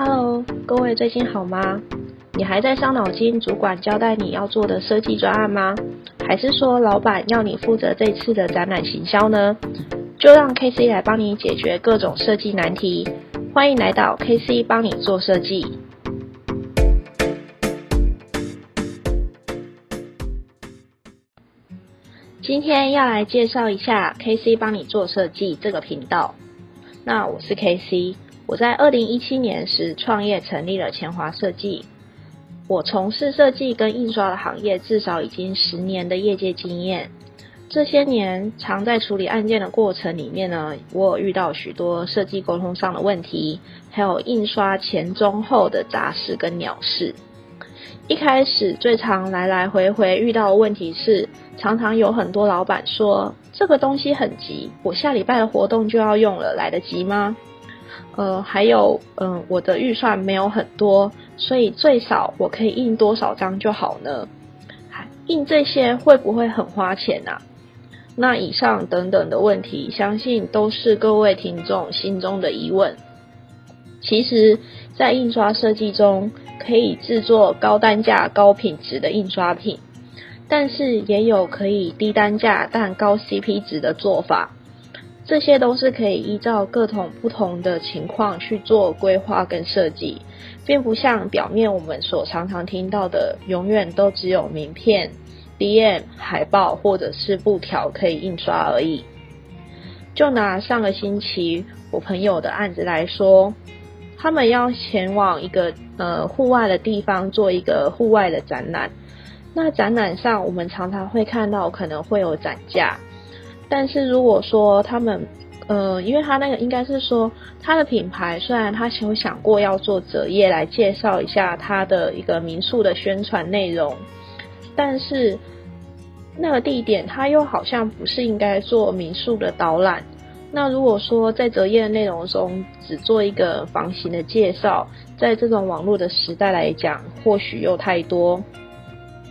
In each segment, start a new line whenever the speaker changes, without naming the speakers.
Hello，各位最近好吗？你还在伤脑筋主管交代你要做的设计专案吗？还是说老板要你负责这次的展览行销呢？就让 KC 来帮你解决各种设计难题。欢迎来到 KC 帮你做设计。今天要来介绍一下 KC 帮你做设计这个频道。那我是 KC，我在二零一七年时创业成立了前华设计。我从事设计跟印刷的行业，至少已经十年的业界经验。这些年，常在处理案件的过程里面呢，我遇到许多设计沟通上的问题，还有印刷前、中、后的杂事跟鸟事。一开始最常来来回回遇到的问题是，常常有很多老板说这个东西很急，我下礼拜的活动就要用了，来得及吗？呃，还有，嗯，我的预算没有很多，所以最少我可以印多少张就好呢？印这些会不会很花钱啊？那以上等等的问题，相信都是各位听众心中的疑问。其实，在印刷设计中，可以制作高单价、高品质的印刷品，但是也有可以低单价但高 CP 值的做法。这些都是可以依照各种不同的情况去做规划跟设计，并不像表面我们所常常听到的，永远都只有名片、DM、海报或者是布条可以印刷而已。就拿上个星期我朋友的案子来说。他们要前往一个呃户外的地方做一个户外的展览，那展览上我们常常会看到可能会有展架，但是如果说他们呃，因为他那个应该是说他的品牌，虽然他有想过要做折页来介绍一下他的一个民宿的宣传内容，但是那个地点他又好像不是应该做民宿的导览。那如果说在折页的内容中只做一个房型的介绍，在这种网络的时代来讲，或许又太多，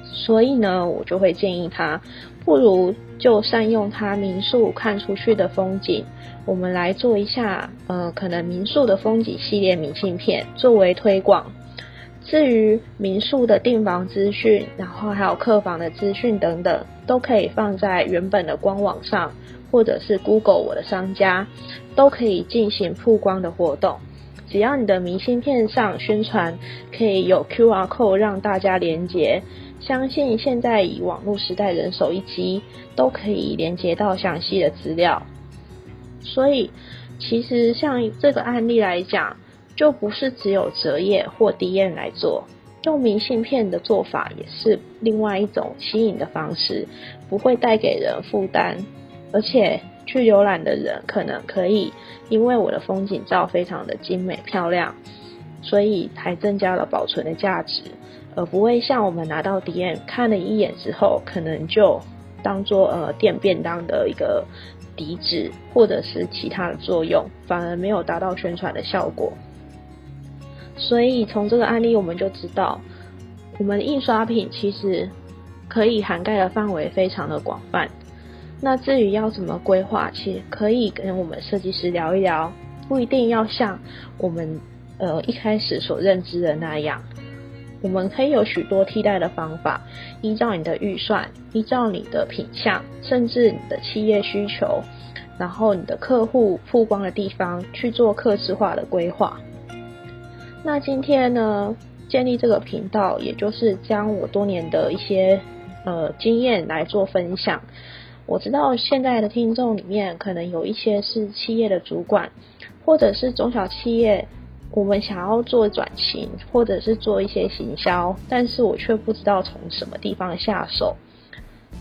所以呢，我就会建议他，不如就善用他民宿看出去的风景，我们来做一下，呃，可能民宿的风景系列明信片作为推广。至于民宿的订房资讯，然后还有客房的资讯等等，都可以放在原本的官网上。或者是 Google 我的商家都可以进行曝光的活动，只要你的明信片上宣传可以有 QR code 让大家连接，相信现在以网络时代人手一机都可以连接到详细的资料。所以其实像这个案例来讲，就不是只有折页或 DM 来做，用明信片的做法也是另外一种吸引的方式，不会带给人负担。而且去浏览的人可能可以，因为我的风景照非常的精美漂亮，所以还增加了保存的价值，而不会像我们拿到 DM 看了一眼之后，可能就当做呃垫便当的一个底纸或者是其他的作用，反而没有达到宣传的效果。所以从这个案例我们就知道，我们印刷品其实可以涵盖的范围非常的广泛。那至于要怎么规划，其实可以跟我们设计师聊一聊，不一定要像我们呃一开始所认知的那样，我们可以有许多替代的方法，依照你的预算，依照你的品相，甚至你的企业需求，然后你的客户曝光的地方去做客制化的规划。那今天呢，建立这个频道，也就是将我多年的一些呃经验来做分享。我知道现在的听众里面可能有一些是企业的主管，或者是中小企业，我们想要做转型，或者是做一些行销，但是我却不知道从什么地方下手。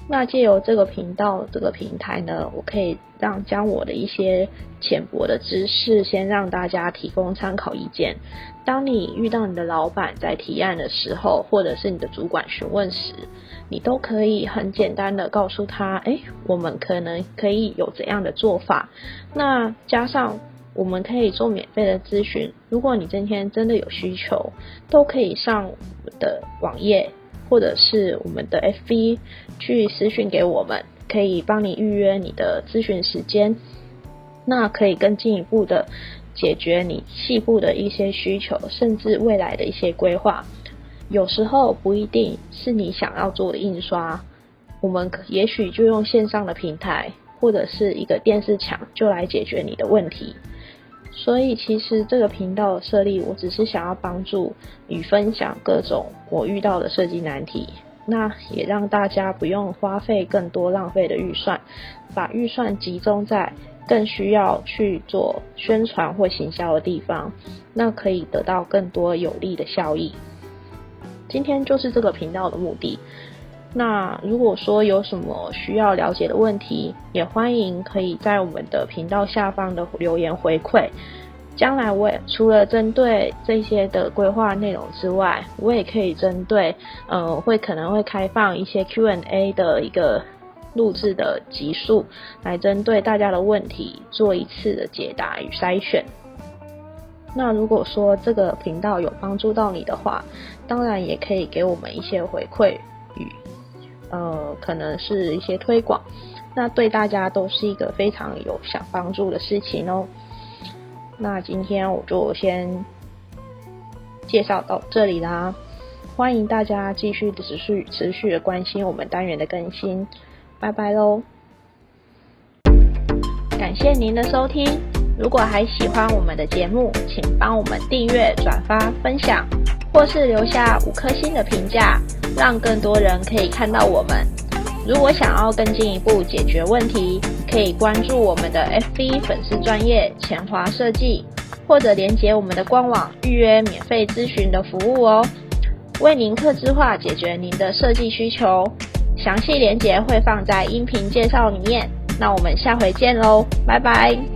那借由这个频道、这个平台呢，我可以让将我的一些浅薄的知识，先让大家提供参考意见。当你遇到你的老板在提案的时候，或者是你的主管询问时，你都可以很简单的告诉他，哎，我们可能可以有怎样的做法。那加上我们可以做免费的咨询，如果你今天真的有需求，都可以上我们的网页或者是我们的 FB 去私讯给我们，可以帮你预约你的咨询时间。那可以更进一步的解决你细部的一些需求，甚至未来的一些规划。有时候不一定是你想要做的印刷，我们也许就用线上的平台或者是一个电视墙就来解决你的问题。所以其实这个频道的设立，我只是想要帮助与分享各种我遇到的设计难题。那也让大家不用花费更多浪费的预算，把预算集中在更需要去做宣传或行销的地方，那可以得到更多有利的效益。今天就是这个频道的目的。那如果说有什么需要了解的问题，也欢迎可以在我们的频道下方的留言回馈。将来我也除了针对这些的规划内容之外，我也可以针对，呃，会可能会开放一些 Q&A 的一个录制的集数，来针对大家的问题做一次的解答与筛选。那如果说这个频道有帮助到你的话，当然也可以给我们一些回馈与，呃，可能是一些推广，那对大家都是一个非常有想帮助的事情哦。那今天我就先介绍到这里啦，欢迎大家继续持续持续的关心我们单元的更新，拜拜喽！感谢您的收听，如果还喜欢我们的节目，请帮我们订阅、转发、分享，或是留下五颗星的评价，让更多人可以看到我们。如果想要更进一步解决问题，可以关注我们的 FB 粉丝专业前华设计，或者连接我们的官网预约免费咨询的服务哦，为您客制化解决您的设计需求。详细连接会放在音频介绍里面。那我们下回见喽，拜拜。